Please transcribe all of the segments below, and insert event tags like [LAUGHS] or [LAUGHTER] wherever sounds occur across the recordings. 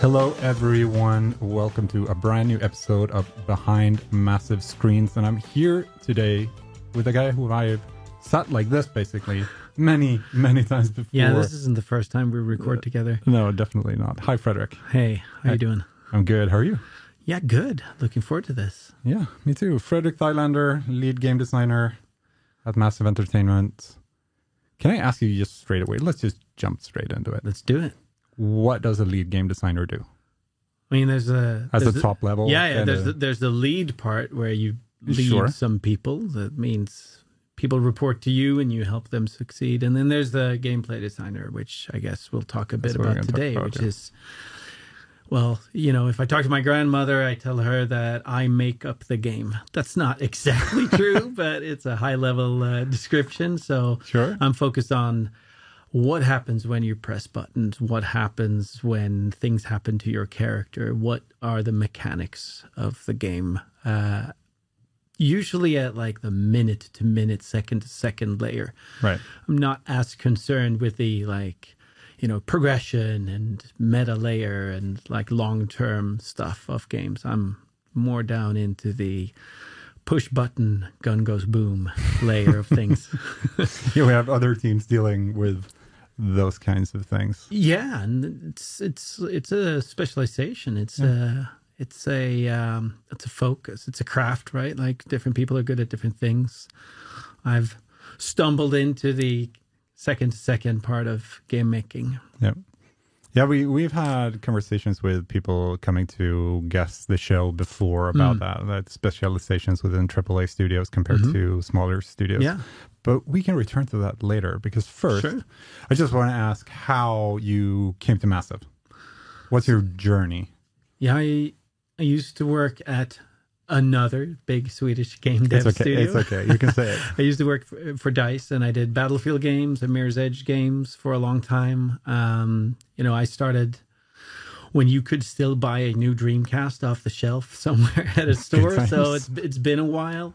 Hello, everyone. Welcome to a brand new episode of Behind Massive Screens. And I'm here today with a guy who I've sat like this basically many, many times before. Yeah, this isn't the first time we record together. Uh, no, definitely not. Hi, Fredrik. Hey, how you doing? I'm good. How are you? Yeah, good. Looking forward to this. Yeah, me too. Fredrik Thylander, lead game designer at Massive Entertainment. Can I ask you just straight away? Let's just jump straight into it. Let's do it. What does a lead game designer do? I mean, there's a As there's a top level? Yeah, yeah. kinda- There's the, there's the lead part where you lead Sure. some people. That means people report to you and you help them succeed. And then there's the gameplay designer, which I guess we'll talk a bit That's about today, about, which yeah. is. Well, you know, if I talk to my grandmother, I tell her that I make up the game. That's not [LAUGHS] exactly true, but it's a high level uh, description. So Sure. I'm focused on what happens when you press buttons, what happens when things happen to your character, what are the mechanics of the game. Uh, usually at like the minute to minute, second to second layer. Right. I'm not as concerned with the like, you know, progression and meta layer and like long term stuff of games. I'm more down into the push button, gun goes boom layer of things. [LAUGHS] [LAUGHS] Yeah, we have other teams dealing with those kinds of things. Yeah, and it's it's it's a specialization. It's a it's a um, it's a focus. It's a craft, right? Like different people are good at different things. I've stumbled into the second to second part of game making. Yeah. Yeah, we, we've had conversations with people coming to guest the show before about Hmm. that, that specializations within AAA studios compared to smaller studios. Mm-hmm. Yeah. But we can return to that later because first, Sure. I just want to ask how you came to Massive. What's your journey? Yeah, I I used to work at another big Swedish game dev It's okay. studio. It's okay. You can say it. [LAUGHS] I used to work for, for Dice, and I did Battlefield games and Mirror's Edge games for a long time. Um, you know, I started when you could still buy a new Dreamcast off the shelf [LAUGHS] somewhere at a store. so it's it's been a while.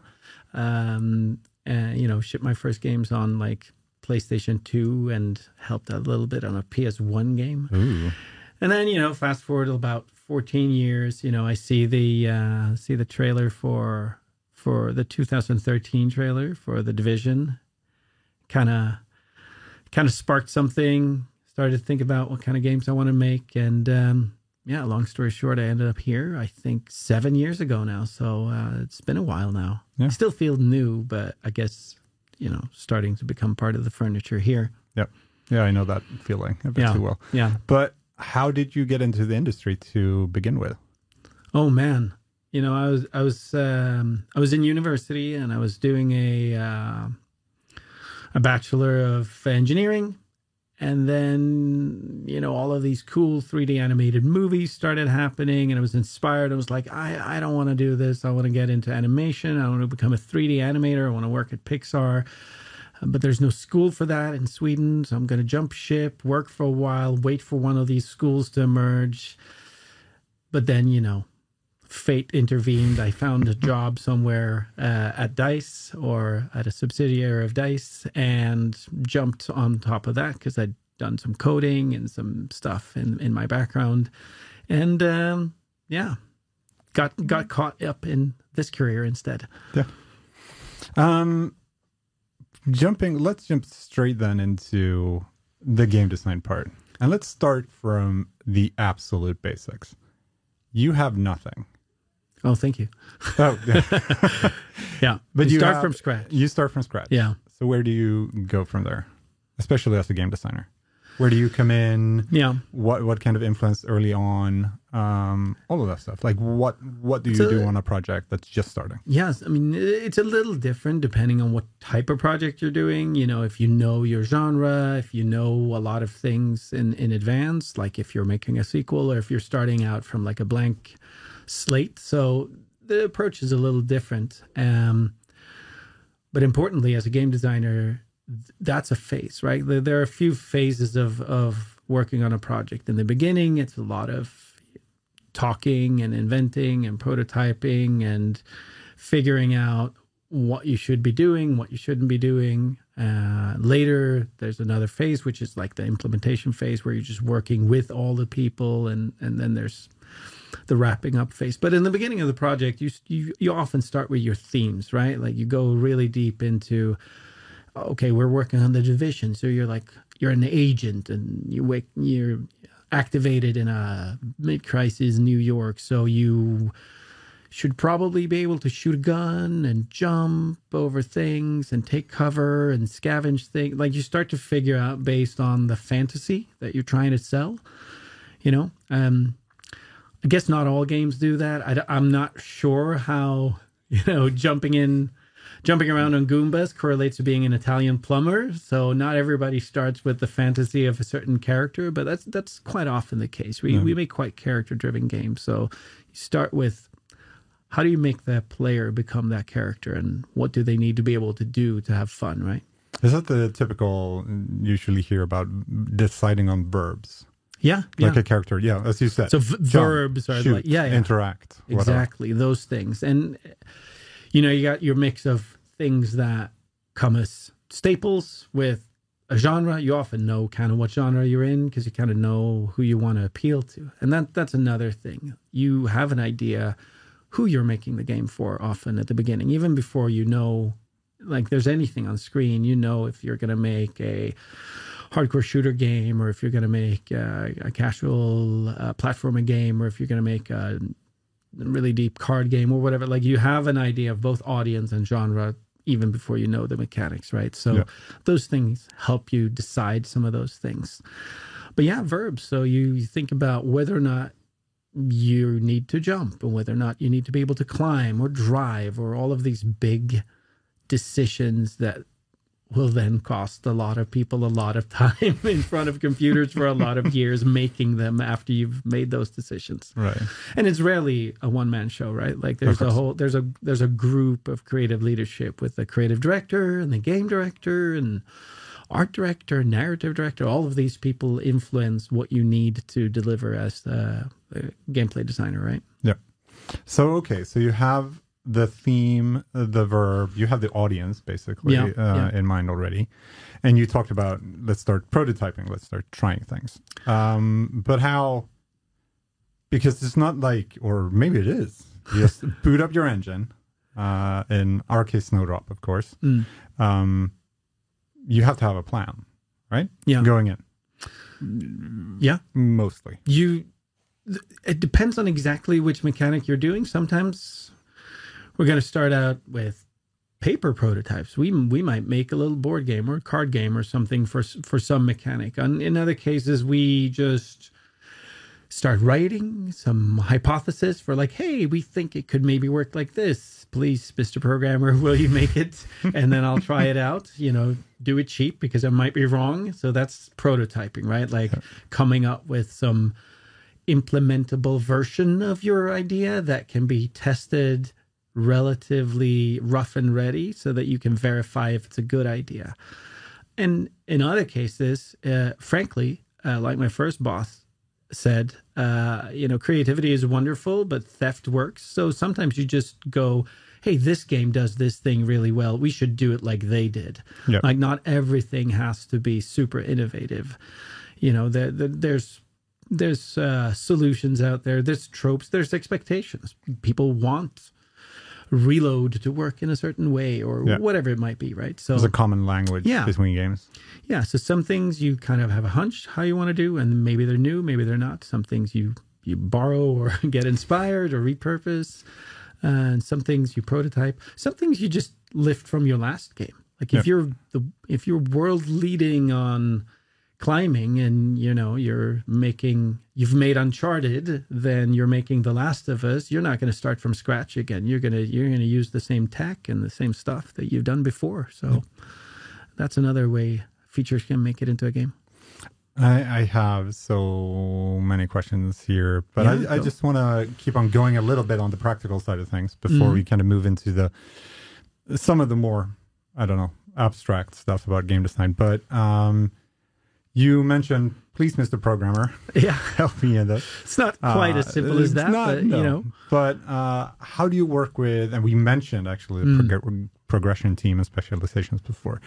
Um, and, you know, shipped my first games on like PlayStation Two and helped a little bit on a PS One game. Ooh. And then you know, fast forward about 14 years. You know, I see the uh, see the trailer for for the 2013 trailer for the Division. Kind of kind of sparked something. Started to think about what kind of games I want to make, and um, yeah. Long story short, I ended up here. I think seven years ago now. So uh, it's been a while now. Yeah. I still feel new, but I guess you know, starting to become part of the furniture here. Yep. Yeah, I know that feeling a bit Yeah. too well. Yeah. But how did you get into the industry to begin with? Oh man, you know, I was I was um, I was in university and I was doing a uh, a bachelor of engineering, and then you know all of these cool 3D animated movies started happening, and I was inspired. I was like, I I don't want to do this. I want to get into animation. I want to become a 3D animator. I want to work at Pixar. But there's no school for that in Sweden, so I'm going to jump ship, work for a while, wait for one of these schools to emerge. But then, you know, fate intervened. I found a job somewhere uh, at Dice or at a subsidiary of Dice and jumped on top of that because I'd done some coding and some stuff in, in my background. And um, yeah, got got caught up in this career instead. Yeah. Um, jumping, let's jump straight then into the game design part. And let's start from the absolute basics. You have nothing. Oh, thank you. Oh, yeah. [LAUGHS] Yeah, [LAUGHS] But You you start have- from scratch. you start from scratch. Yeah. So where do you go from there? Especially as a game designer. Where do you come in? Yeah. What what kind of influence early on? Um, all of that stuff. Like what what do you do on a project that's just starting? Yes, I mean it's a little different depending on what type of project you're doing. You know, if you know your genre, if you know a lot of things in in advance, like if you're making a sequel or if you're starting out from like a blank slate. So the approach is a little different. Um, but importantly, as a game designer, that's a phase, right? There, are a few phases of of working on a project. In the beginning, it's a lot of talking and inventing and prototyping and figuring out what you should be doing, what you shouldn't be doing. Uh, later, there's another phase, which is like the implementation phase, where you're just working with all the people, and and then there's the wrapping up phase. But in the beginning of the project, you you you often start with your themes, right? Like you go really deep into, okay, we're working on the division, so you're like you're an agent, and you wake you're activated in a mid crisis New York, so you should probably be able to shoot a gun and jump over things and take cover and scavenge things. Like you start to figure out based on the fantasy that you're trying to sell, you know. Um, I guess not all games do that. I, I'm not sure how [LAUGHS] you know jumping in, jumping around on Goombas correlates to being an Italian plumber. So not everybody starts with the fantasy of a certain character, but that's that's quite often the case. We we make quite character driven games. So you start with how do you make that player become that character and what do they need to be able to do to have fun, right? Is that the typical usually hear about deciding on verbs? Yeah, Like yeah. a character, yeah, as you said. So v- verbs are shoot, like yeah, yeah. interact, whatever. exactly those things and you know you got your mix of things that come as staples with a genre. You often know kind of what genre you're in because you kind of know who you want to appeal to. And that that's another thing. You have an idea who you're making the game for often at the beginning even before you know like there's anything on screen. You know if you're going to make a hardcore shooter game or if you're going to make a casual uh, platforming game or if you're going to make a really deep card game or whatever like you have an idea of both audience and genre even before you know the mechanics right? So Yeah. those things help you decide some of those things. But yeah verbs. So you think about whether or not you need to jump and whether or not you need to be able to climb or drive or all of these big decisions that will then cost a lot of people a lot of time [LAUGHS] in front of computers for a lot of years making them after you've made those decisions Right. and it's rarely a one man show, right? Like there's a whole there's a there's a group of creative leadership with the creative director and the game director and art director, narrative director. All of these people influence what you need to deliver as a, a gameplay designer, right? Yeah. So okay, so you have the theme, the verb, you have the audience basically Yeah, uh, yeah. in mind already, and you talked about let's start prototyping, let's start trying things. Um, but how? Because it's not like, or maybe it is. You just [LAUGHS] boot up your engine. Uh, in our case, Snowdrop, of course. Mm. Um, you have to have a plan, right? Yeah. Going in Yeah. mostly. You it depends on exactly which mechanic you're doing. Sometimes we're going to start out with paper prototypes. We we might make a little board game or a card game or something for for some mechanic. And in other cases, we just start writing some hypothesis for like, hey, we think it could maybe work like this. Please, Mr. Programmer, [LAUGHS] will you make it? And then I'll try it out. You know, do it cheap because I might be wrong. So that's prototyping, right? Like coming up with some implementable version of your idea that can be tested relatively rough and ready so that you can verify if it's a good idea. And in other cases, uh, frankly, uh, like my first boss said, uh, you know, creativity is wonderful, but theft works. So sometimes you just go, hey, this game does this thing really well. We should do it like they did. Yeah. Like, not everything has to be super innovative. You know, there, there, there's there's uh, solutions out there. There's tropes. There's expectations. People want reload to work in a certain way or Yeah. whatever it might be, right? So it's a common language Yeah. between games. yeah, so some things you kind of have a hunch how you want to do, and maybe they're new, maybe they're not. Some things you you borrow or [LAUGHS] get inspired or repurpose, and some things you prototype. Some things you just lift from your last game. Like if Yeah. you're the if you're world leading on climbing and you know you're making you've made uncharted then you're making the last of us. You're not going to start from scratch again. You're going to you're going to use the same tech and the same stuff that you've done before. So that's another way features can make it into a game. I, I have so many questions here, but Yeah, I, I just want to keep on going a little bit on the practical side of things before Mm. we kind of move into the some of the more I don't know abstract stuff about game design. But um, you mentioned, please, Mr. Programmer, yeah [LAUGHS] help me in this. it's not quite as Uh, simple as that not, but no. you know But uh, how do you work with? And we mentioned actually the Mm. prog- progression team and specializations before.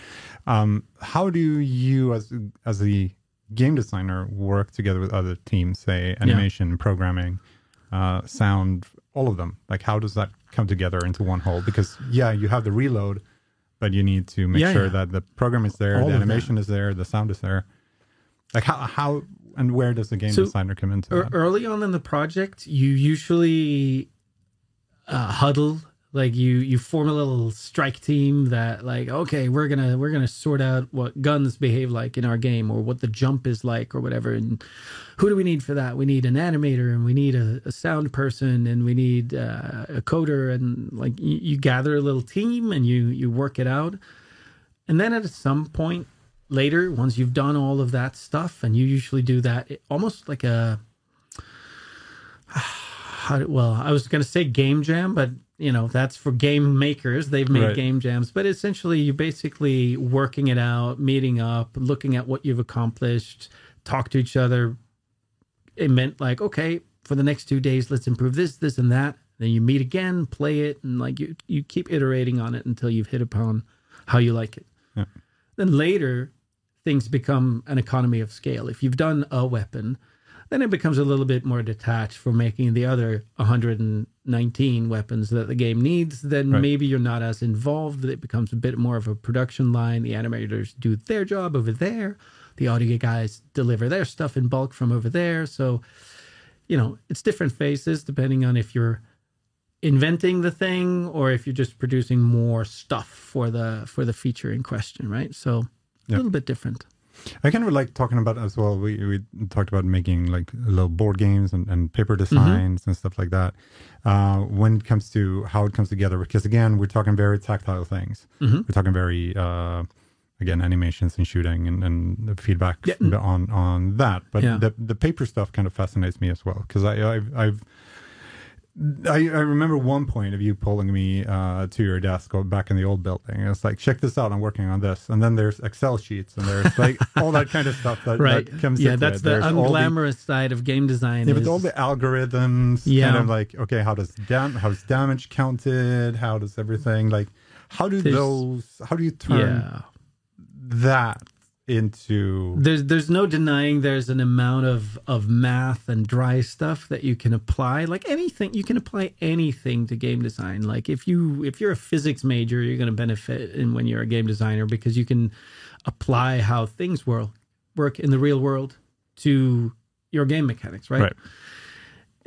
Um, how do you, as as a game designer, work together with other teams, say animation, programming, uh, sound, all of them? Like, how does that come together into one whole? Because yeah, you have the reload, but you need to make Yeah, sure yeah. that the program is there, All the animation is there, the sound is there. Like how how and where does the game So, designer come into that? early on in the project, you usually uh, huddle. Like you, you form a little strike team that, like, okay, we're gonna we're gonna sort out what guns behave like in our game, or what the jump is like, or whatever. And who do we need for that? We need an animator, and we need a, a sound person, and we need uh, a coder, and like you, you gather a little team and you you work it out. And then at some point later, once you've done all of that stuff, and you usually do that it- almost like a [SIGHS] how do- well, I was going to say game jam, but you know that's for game makers. They've made Right. game jams, but essentially you're basically working it out, meeting up, looking at what you've accomplished, talk to each other. It meant like, okay, for the next two days, let's improve this, this, and that. Then you meet again, play it, and like you you keep iterating on it until you've hit upon how you like it. Yeah. Then later, things become an economy of scale. If you've done a weapon, then it becomes a little bit more detached from making the other 119 weapons that the game needs. Then Right. maybe you're not as involved. It becomes a bit more of a production line. The animators do their job over there. The audio guys deliver their stuff in bulk from over there. So, you know, it's different phases depending on if you're inventing the thing or if you're just producing more stuff for the for the feature in question, right? So, a Yeah. little bit different. I kind of like talking about as well. We we talked about making like little board games and, and paper Mm-hmm. designs and stuff like that. Uh, when it comes to how it comes together, because again, we're talking very tactile things. Mhm. We're talking very uh, again animations and shooting and, and the feedback Yeah. on on that. But Yeah. the the paper stuff kind of fascinates me as well because I I've, I've I, I remember one point of you pulling me uh, to your desk back in the old building. It's like, check this out, I'm working on this. And then there's Excel sheets and there's like [LAUGHS] all that kind of stuff that, Right. that comes yeah, that's it. the There's unglamorous side of game design. yeah, is, but all the algorithms, Yeah. kind of like, okay, how does dam- how's damage counted? How does everything like? How do There's- those? How do you turn yeah. that into? There's there's no denying there's an amount of of math and dry stuff that you can apply. Like anything, you can apply anything to game design. Like if you if you're a physics major, you're going to benefit in when you're a game designer because you can apply how things work work in the real world to your game mechanics, right? Right.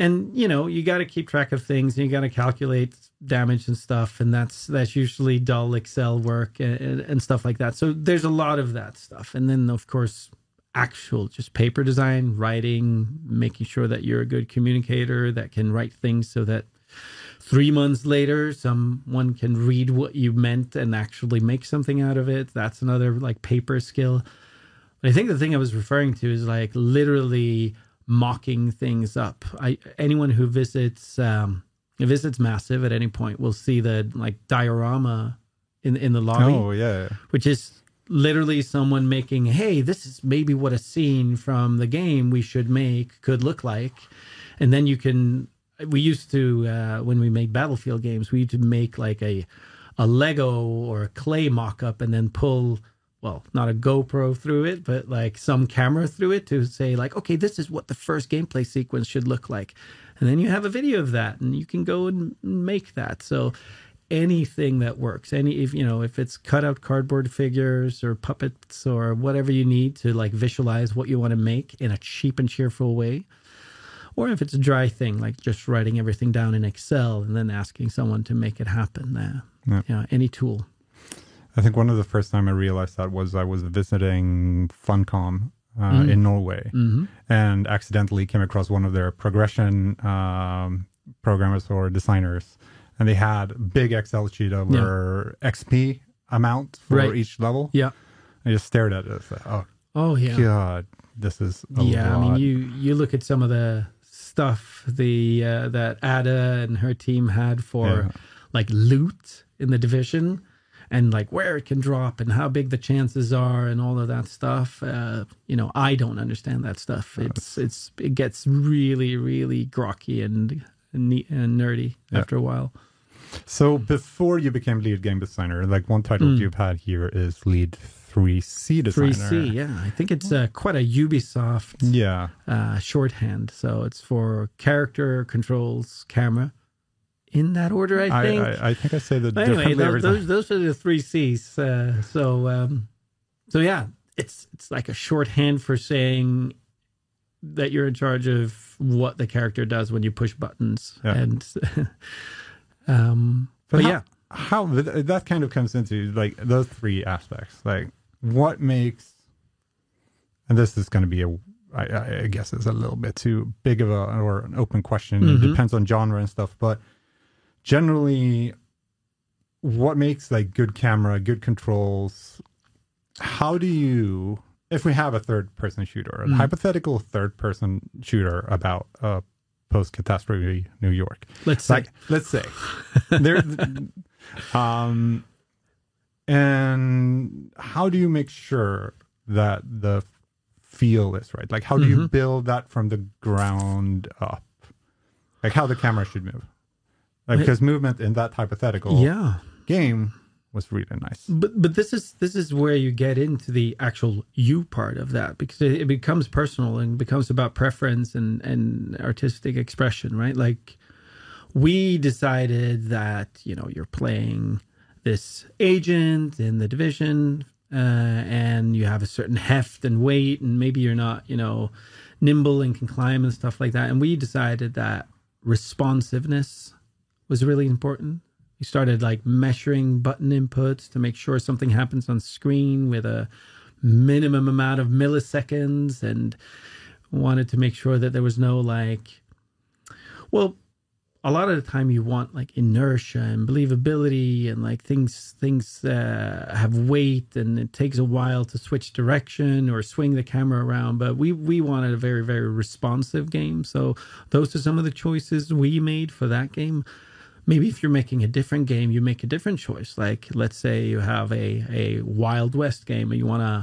And you know you got to keep track of things and you got to calculate damage and stuff and that's that's usually dull excel work and, and stuff like that. So there's a lot of that stuff. And then of course actual just paper design writing making sure that you're a good communicator that can write things so that three months later someone can read what you meant and actually make something out of it. That's another like paper skill. I think the thing I was referring to is like literally mocking things up. I anyone who visits um, visits Massive at any point will see the like diorama in in the lobby, Oh yeah, which is literally someone making, hey, this is maybe what a scene from the game we should make could look like, and then you can. We used to uh, when we made Battlefield games, we used to make like a a Lego or a clay mock up and then pull well, not a GoPro through it, but like some camera through it to say, like, okay, this is what the first gameplay sequence should look like. And then you have a video of that and you can go and make that. So anything that works, any, if you know, if it's cut out cardboard figures or puppets or whatever you need to like visualize what you want to make in a cheap and cheerful way. Or if it's a dry thing, like just writing everything down in Excel and then asking someone to make it happen. Uh, Yeah. yeah, any tool. I think one of the first time I realized that was I was visiting Funcom uh, Mm. in Norway hmm and accidentally came across one of their progression um, programmers or designers, and they had big Excel sheet over XP amount for Right. each level. Yeah. I just stared at it. Like, oh Oh, yeah. god, this is a yeah, lot. I mean, you you look at some of the stuff the uh, that Ada and her team had for Yeah. like loot in the division, and like where it can drop and how big the chances are and all of that stuff. Uh, you know, I don't understand that stuff. It's it's it gets really really grokky and and, and nerdy Yeah. after a while. So before you became lead game designer, like one title Mm. you've had here is lead 3C designer. 3C, yeah. I think it's uh, quite a Ubisoft Yeah. uh, shorthand. So it's for character controls, camera, in that order, I I, think. I, I think I say the But anyway, those, those those are the three C's. Uh, so um, so yeah, it's it's like a shorthand for saying that you're in charge of what the character does when you push buttons. Yeah. And [LAUGHS] um, but, how, yeah, how that kind of comes into like those three aspects. Like what makes, and this is going to be a, I, I guess it's a little bit too big of a or an open question. It Mhm. depends on genre and stuff, but generally, what makes like good camera, good controls? How do you, if we have a third person shooter, a Mm. hypothetical third person shooter about uh, post catastrophe New York, let's say like let's say [LAUGHS] there um and how do you make sure that the feel is right like how do you Mhm. build that from the ground up like how the camera should move like because movement in that hypothetical yeah. game was really nice But but this is this is where you get into the actual you part of that because it, it becomes personal and becomes about preference and and artistic expression, right? Like we decided that you know you're playing this agent in the division uh, and you have a certain [LAUGHS] heft and weight and maybe you're not you know nimble and can climb and stuff like that and we decided that responsiveness was really important. We started like measuring button inputs to make sure something happens on screen with a minimum amount of milliseconds and wanted to make sure that there was no like well a lot of the time you want like inertia and believability and like things things uh, have weight and it takes a while to switch direction or swing the camera around but we we wanted a very very responsive game. So those are some of the choices we made for that game maybe if you're making a different game you make a different choice like let's say you have a a wild west game and you want to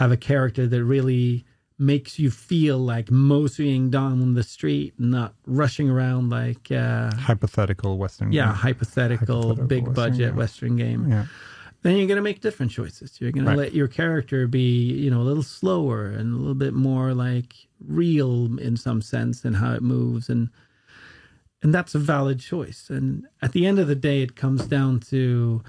have a character that really makes you feel like moseying down the street not rushing around like uh hypothetical western yeah game. hypothetical, Hypothetical big Western budget game. western game yeah then you're going to make different choices. You're going Right. to let your character be, you know, a little slower and a little bit more like real in some sense in how it moves and and that's a valid choice. And at the end of the day it comes down to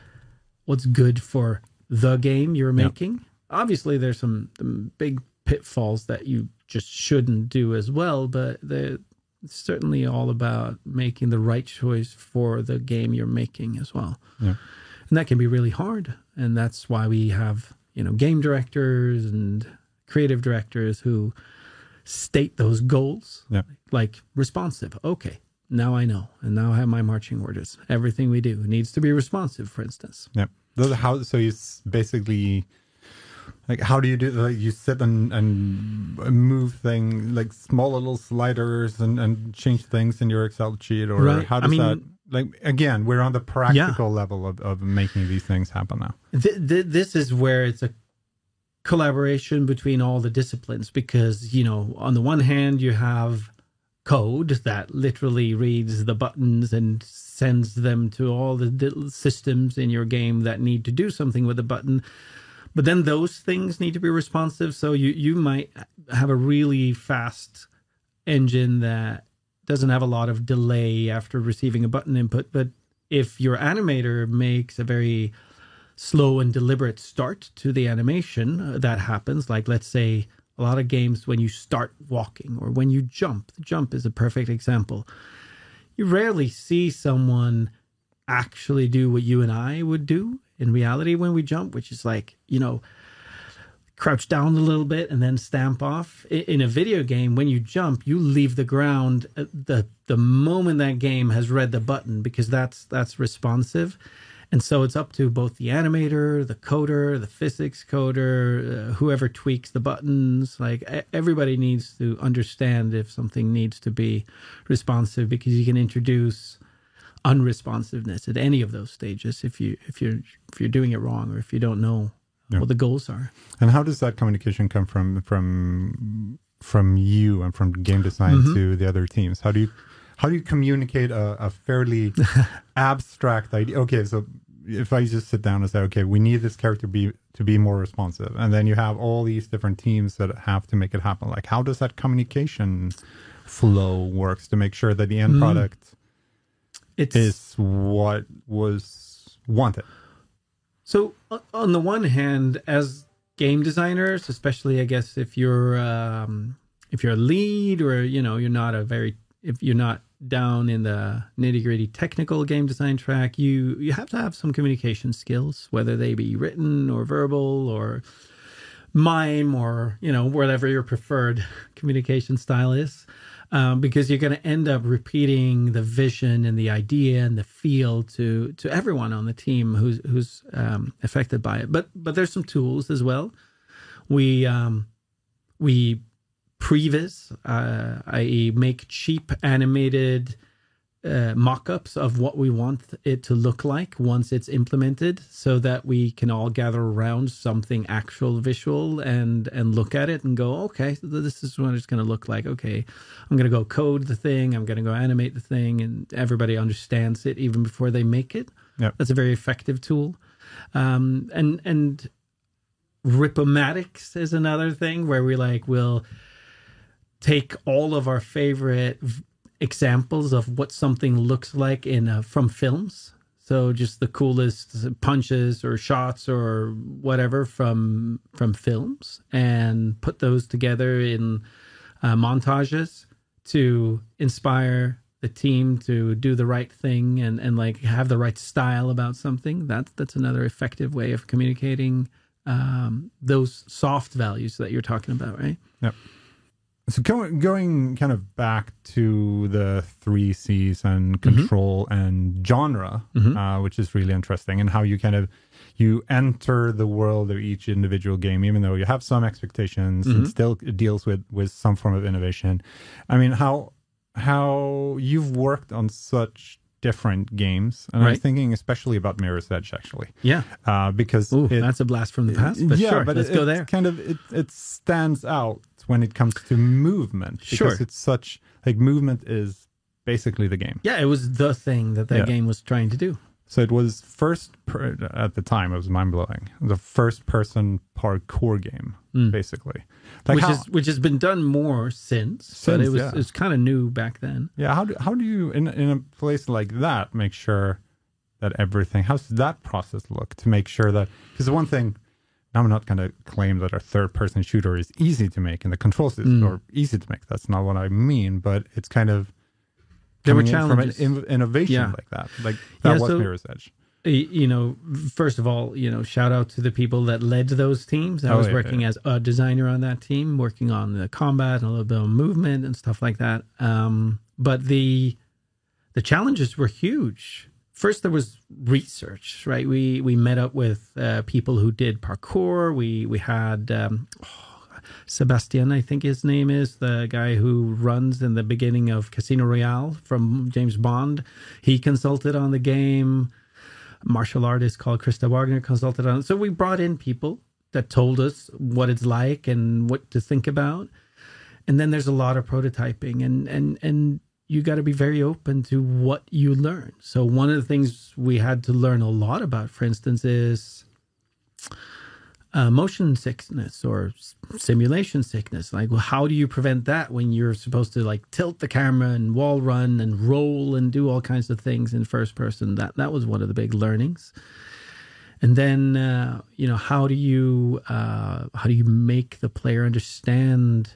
what's good for the game you're making. Obviously there's some, some big pitfalls that you just shouldn't do as well, but it's certainly all about making the right choice for the game you're making as well yeah and that can be really hard and that's why we have you know game directors and creative directors who state those goals Yeah. like responsive okay now i know and now i have my marching orders everything we do needs to be responsive for instance Yeah. How so you basically like how do you do like you sit and and move things like small little sliders and and change things in your Excel sheet or Right. how I does mean- that like again we're on the practical level of, of making these things happen now. th- th- this is where it's a collaboration between all the disciplines because you know on the one hand you have code that literally reads the buttons and sends them to all the systems in your game that need to do something with the button. But then those things need to be responsive so you you might have a really fast engine that doesn't have a lot of delay after receiving a button input but if your animator makes a very slow and deliberate start to the animation that happens like let's say a lot of games when you start walking or when you jump the jump is a perfect example. You rarely see someone actually do what you and I would do in reality when we jump which is like you know crouch down a little bit and then stamp off. In a video game when you jump you leave the ground uh, the the moment that game has read the button because that's that's responsive and so it's up to both the animator the coder the physics coder uh, whoever tweaks the buttons like everybody needs to understand if something needs to be responsive because you can introduce unresponsiveness at any of those stages if you if you're if you're doing it wrong or if you don't know Yeah. what the goals are And how does that communication come from from from you and from game design Mhm. to the other teams? How do you how do you communicate a, a fairly [LAUGHS] abstract idea? Okay, so if I just sit down and say, okay, we need this character to be to be more responsive, and then you have all these different teams that have to make it happen. Like, how does that communication flow works to make sure that the end Mm. product It's is what was wanted? So on the one hand, as game designers, especially I guess if you're um, if you're a lead or you know you're not a very if you're not down in the nitty gritty technical game design track, you you have to have some communication skills, whether they be written or verbal or mime or you know whatever your preferred communication style is. Um, because you're going to end up repeating the vision and the idea and the feel to to everyone on the team who's who's um, affected by it. But but there's some tools as well. We um, we previs uh, i.e make cheap animated uh, mock-ups of what we want it to look like once it's implemented so that we can all gather around something actual visual and and look at it and go okay this is what it's going to look like. Okay i'm going to go code the thing. I'm going to go animate the thing. And everybody understands it even before they make it. Yep. that's a very effective tool. Um, and and ripomatics is another thing where we like will take all of our favorite v- examples of what something looks like in uh, from films. So just the coolest punches or shots or whatever from from films, and put those together in uh, montages to inspire the team to do the right thing and and like have the right style about something. That's that's another effective way of communicating um, those soft values that you're talking about, right? So going going kind of back to the three C's and control and genre, Mhm. uh, which is really interesting, and how you kind of you enter the world of each individual game, even though you have some expectations, Mhm. it still deals with with some form of innovation. I mean, how how you've worked on such different games, and I'm thinking especially about Mirror's Edge actually, Yeah. uh, because Ooh, it- that's a blast from the past. But yeah, sure, but let's it, go it's there. Kind of, it, it stands out when it comes to movement because Sure. it's such like movement is basically the game. Yeah, it was the thing that that Yeah. game was trying to do. So it was first per, at the time. It was mind blowing. The first person parkour game, mm. basically. Like which how, is which has been done more since, but Since, it was yeah. it was kind of new back then. yeah. How do how do you in in a place like that make sure that everything? How's that process look to make sure that because the one thing. I'm not going to claim that a third person shooter is easy to make and the control system Mm. or easy to make. That's not what I mean, but it's kind of There were in from an in- innovation Yeah. like that. Like that Yeah, was so- Mirror's Edge. You know, first of all, you know, shout out to the people that led those teams. I Oh, was yeah, working as a designer on that team, working on the combat and a little bit of movement and stuff like that. Um, but the the challenges were huge. First, there was research, right? We we met up with uh, people who did parkour. We we had um, Sebastian, I think his name is the guy who runs in the beginning of Casino Royale from James Bond. He consulted on the game. Martial artist called Krista Wagner consulted on. it. So we brought in people that told us what it's like and what to think about. And then there's a lot of prototyping and and and you got to be very open to what you learn. So one of the things we had to learn a lot about, for instance, is uh, motion sickness or simulation sickness. Like, well, how do you prevent that when you're supposed to like tilt the camera and wall run and roll and do all kinds of things in first person? That that was one of the big learnings. And then, uh, you know, how do you uh, how do you make the player understand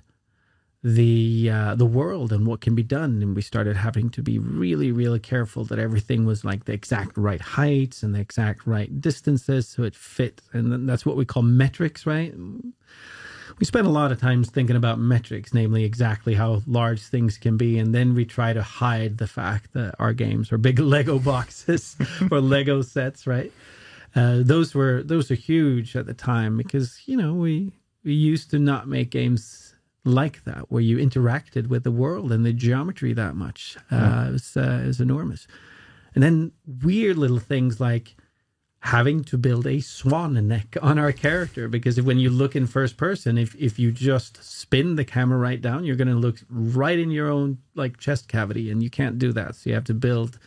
the uh, the world and what can be done? And we started having to be really, really careful that everything was like the exact right heights and the exact right distances, so it fit. And that's what we call metrics, right? We spend a lot of times thinking about metrics, namely exactly how large things can be, and then we try to hide the fact that our games are big [LAUGHS] Lego boxes [LAUGHS] or Lego sets, right? Uh, those were those are huge at the time because you know we we used to not make games like that where you interacted with the world and the geometry that much. Uh, it, was, uh, it was enormous. And then weird little things like having to build a swan neck on our character because when you look in first person if if you just spin the camera right down you're going to look right in your own like chest cavity and you can't do that so you have to build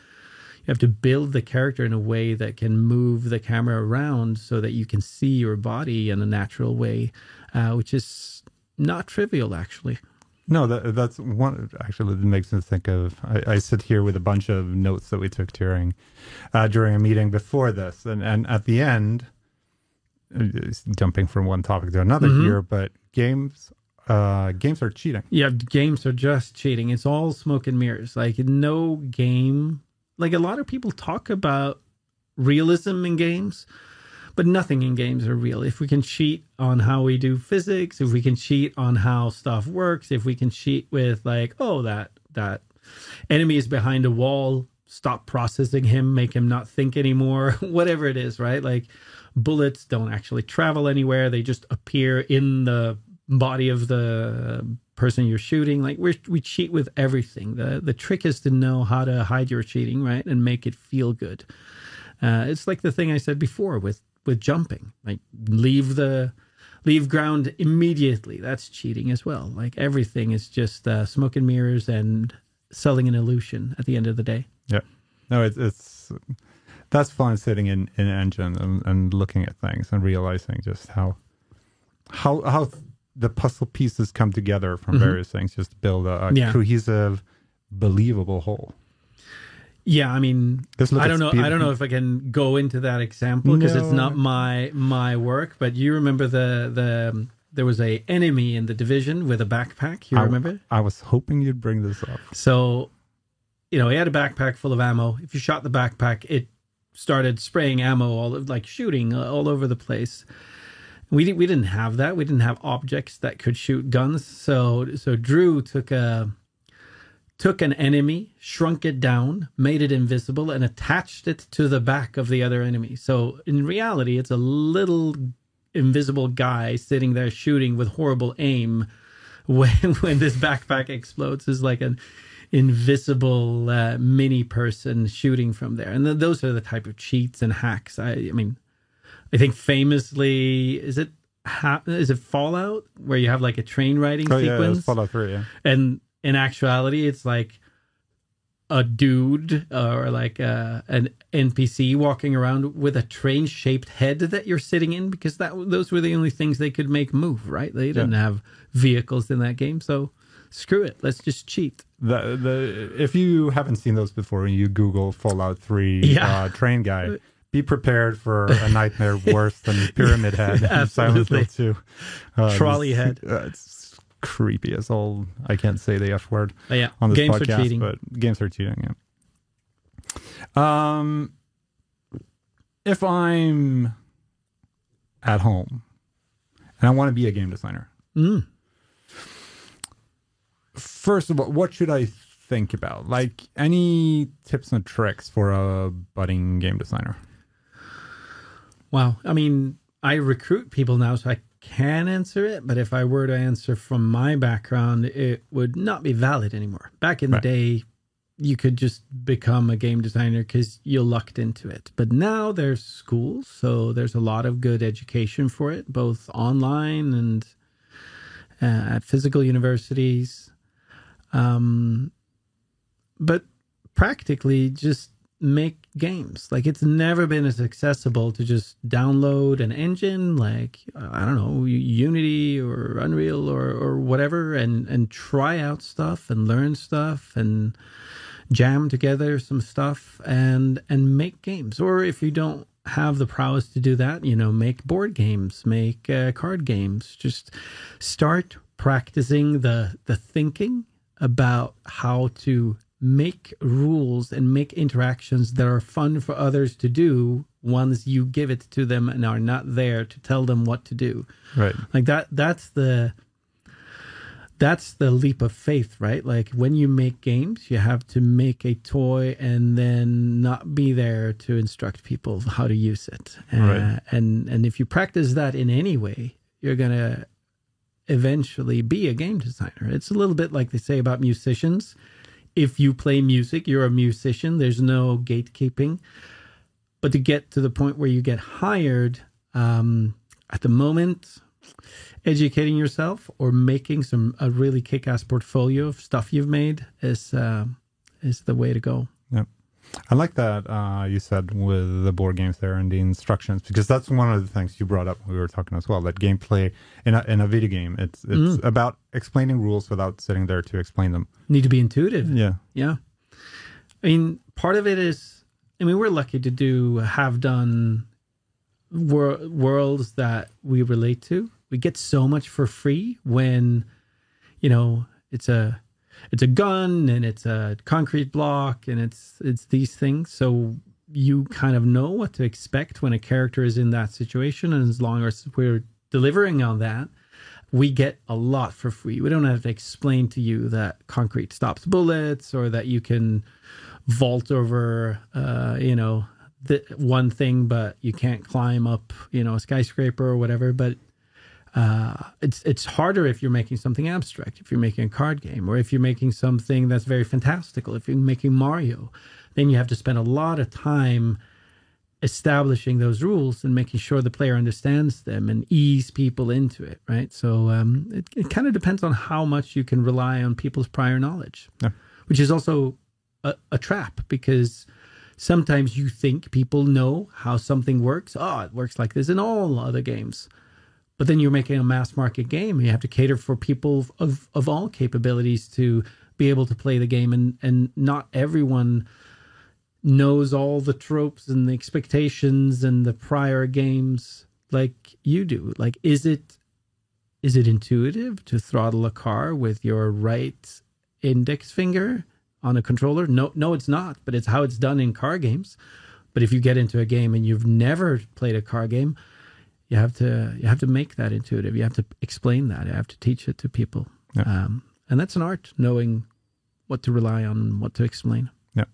you have to build the character in a way that can move the camera around so that you can see your body in a natural way uh, which is not trivial actually No, that, that's one. Actually, it makes me think of. I, I sit here with a bunch of notes that we took during uh, during a meeting before this, and and at the end, uh, jumping from one topic to another Mhm. here, but games, uh, games are cheating. yeah games are just cheating it's all smoke and mirrors like no game like a lot of people talk about realism in games but nothing in games are real. If we can cheat on how we do physics if we can cheat on how stuff works if we can cheat with like oh that that enemy is behind a wall stop processing him make him not think anymore [LAUGHS] whatever it is right? Like bullets don't actually travel anywhere. They just appear in the body of the person you're shooting. Like we we cheat with everything. The the trick is to know how to hide your cheating right? And make it feel good. Uh, it's like the thing i said before with with jumping like leave the leave ground immediately that's cheating as well like everything is just uh, smoke and mirrors and selling an illusion at the end of the day Yeah, no, it's it's that's fun sitting in in an engine and, and looking at things and realizing just how how how the puzzle pieces come together from Mhm. various things just to build a, a Yeah. cohesive, believable whole. Yeah i mean look I don't know. speed- I don't know if I can go into that example because it's not my my work. But you remember the the there was a enemy in the division with a backpack. You I- remember? I was hoping you'd bring this up. So, you know, he had a backpack full of ammo. If you shot the backpack, it started spraying ammo all of, like shooting uh, all over the place. We didn't we didn't have that. We didn't have objects that could shoot guns. So so Drew took a took an enemy, shrunk it down, made it invisible, and attached it to the back of the other enemy. So in reality, it's a little invisible guy sitting there shooting with horrible aim [LAUGHS] when when this backpack explodes is like an invisible uh, mini person shooting from there and th- those are the type of cheats and hacks i i mean i think famously is it ha- is it fallout where you have like a train riding Oh yeah, sequence it's Fallout Three. Yeah, and in actuality it's like a dude or like uh, an npc walking around with a train shaped head that you're sitting in because that those were the only things they could make move right they didn't have vehicles in that game so screw it let's just cheat the the if you haven't seen those before and you Google Fallout Three Yeah. uh, [LAUGHS] train guy, be prepared for a nightmare [LAUGHS] worse than Pyramid Head in Silent Hill Two. Uh, Trolley head. Uh, it's creepy as all. I can't say the f word. But yeah on this games podcast, are cheating but games are cheating. Yeah. Um, if I'm at home and I want to be a game designer, Mm. first of all, what should I think about? Like any tips and tricks for a budding game designer? Wow. I mean, I recruit people now, so I can answer it. But if I were to answer from my background, it would not be valid anymore. Back in Right. the day, you could just become a game designer because you lucked into it. But now there's schools, so there's a lot of good education for it, both online and uh, at physical universities. Um, but practically, just make games. Like it's never been as accessible to just download an engine like I don't know Unity or Unreal or or whatever and and try out stuff and learn stuff and jam together some stuff and and make games. Or if you don't have the prowess to do that, you know, make board games, make uh, card games. Just start practicing the the thinking about how to make rules and make interactions that are fun for others to do once you give it to them and are not there to tell them what to do. Right. like that that's the that's the leap of faith right? Like when you make games you have to make a toy and then not be there to instruct people how to use it. Uh, and and if you practice that in any way you're gonna eventually be a game designer. It's a little bit like they say about musicians if you play music you're a musician there's no gatekeeping But to get to the point where you get hired, um, at the moment, educating yourself or making some a really kick-ass portfolio of stuff you've made is uh, is the way to go. Yeah. I like that uh, you said with the board games there and the instructions because that's one of the things you brought up when we were talking as well. That gameplay in a in a video game, it's it's Mm. about explaining rules without sitting there to explain them. Need to be intuitive. Yeah, Yeah. I mean, part of it is, I mean, we're lucky to do, have done wor- worlds that we relate to. We get so much for free when, you know, it's a, it's a gun and it's a concrete block and it's, it's these things. So you kind of know what to expect when a character is in that situation. And as long as we're delivering on that, we get a lot for free. We don't have to explain to you that concrete stops bullets or that you can vault over, uh, you know, the one thing, but you can't climb up, you know, a skyscraper or whatever. But uh, it's it's harder if you're making something abstract. If you're making a card game, or if you're making something that's very fantastical. If you're making Mario, then you have to spend a lot of time establishing those rules and making sure the player understands them and ease people into it, right? So um, it, it kind of depends on how much you can rely on people's prior knowledge, Yeah. which is also a, a trap because sometimes you think people know how something works. Oh, it works like this in all other games. But then you're making a mass market game you have to cater for people of, of all capabilities to be able to play the game and, and not everyone knows all the tropes and the expectations and the prior games like you do. Like is it is it intuitive to throttle a car with your right index finger on a controller? No no it's not but it's how it's done in car games. But if you get into a game and you've never played a car game you have to you have to make that intuitive. You have to explain that. You have to teach it to people. Yeah. um, and that's an art knowing what to rely on and what to explain. Yeah.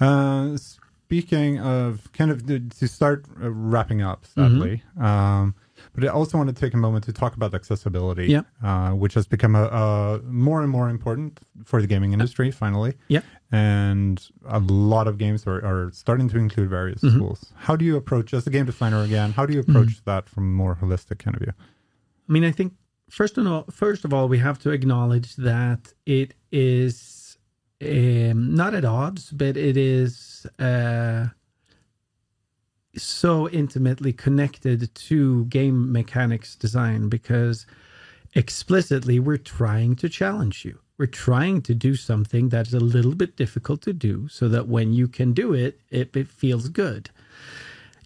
Uh, speaking of kind of to start uh, wrapping up, sadly, um, but I also want to take a moment to talk about accessibility, Yeah. uh, which has become a, a more and more important for the gaming industry. Finally, Yeah. and a lot of games are, are starting to include various Mm-hmm. tools. How do you approach, as a game designer again, how do you approach that from a more holistic kind of view? I mean, I think first of all, first of all, we have to acknowledge that it is um, not at odds, but it is uh, so intimately connected to game mechanics design because explicitly we're trying to challenge you. We're trying to do something that's a little bit difficult to do so that when you can do it, it, it feels good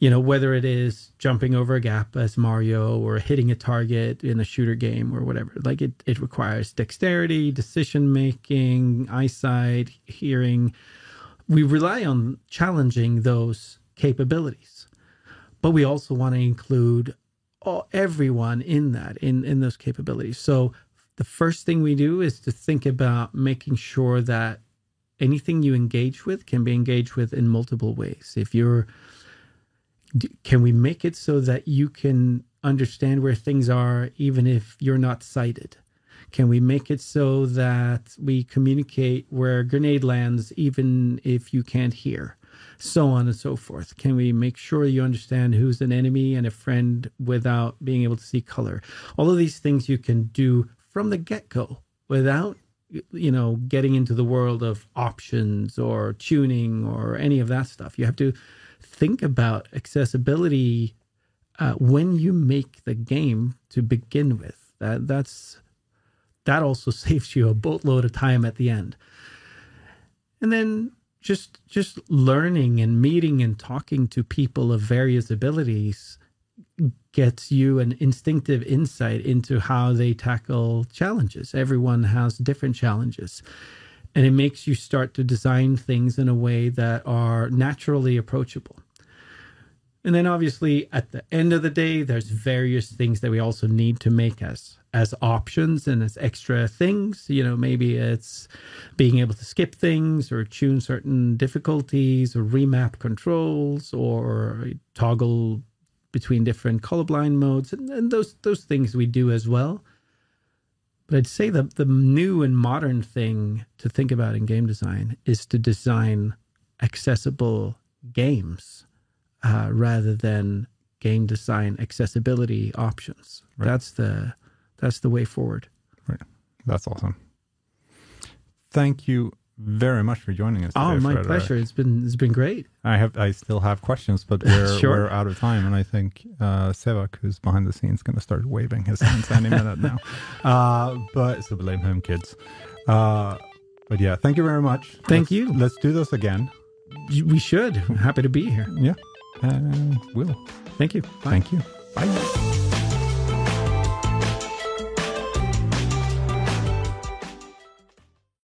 you know, whether it is jumping over a gap as Mario or hitting a target in a shooter game or whatever. Like it, it requires dexterity, decision making, eyesight, hearing. We rely on challenging those capabilities, but we also want to include all, everyone in that, in, in those capabilities. So the first thing we do is to think about making sure that anything you engage with can be engaged with in multiple ways. If you're can we make it so that you can understand where things are even if you're not sighted can we make it so that we communicate where grenade lands even if you can't hear so on and so forth can we make sure you understand who's an enemy and a friend without being able to see color all of these things you can do from the get-go without you know getting into the world of options or tuning or any of that stuff you have to think about accessibility uh, when you make the game to begin with. That that's that also [LAUGHS] saves you a boatload of time at the end. And then just just learning and meeting and talking to people of various abilities gets you an instinctive insight into how they tackle challenges. Everyone has different challenges. And it makes you start to design things in a way that are naturally approachable. And then obviously at the end of the day, there's various things that we also need to make as as options and as extra things. You know, maybe it's being able to skip things or tune certain difficulties or remap controls or toggle between different colorblind modes and, and those those things we do as well. But I'd say that the new and modern thing to think about in game design is to design accessible games uh, rather than game design accessibility options. Right. That's the that's the way forward. Right. That's awesome. Thank you very much for joining us. Oh, my pleasure. It's been it's been great. I have I still have questions, but we're [LAUGHS] Sure. we're out of time, and I think uh, Sevak, who's behind the scenes, going to start waving his hands any minute now. [LAUGHS] Uh, but so blame him, kids. Uh, but yeah, thank you very much. Thank Let's- you. Let's do this again. We should. Happy to be here. Yeah, uh, we'll. Thank you. Bye. Thank you. Bye.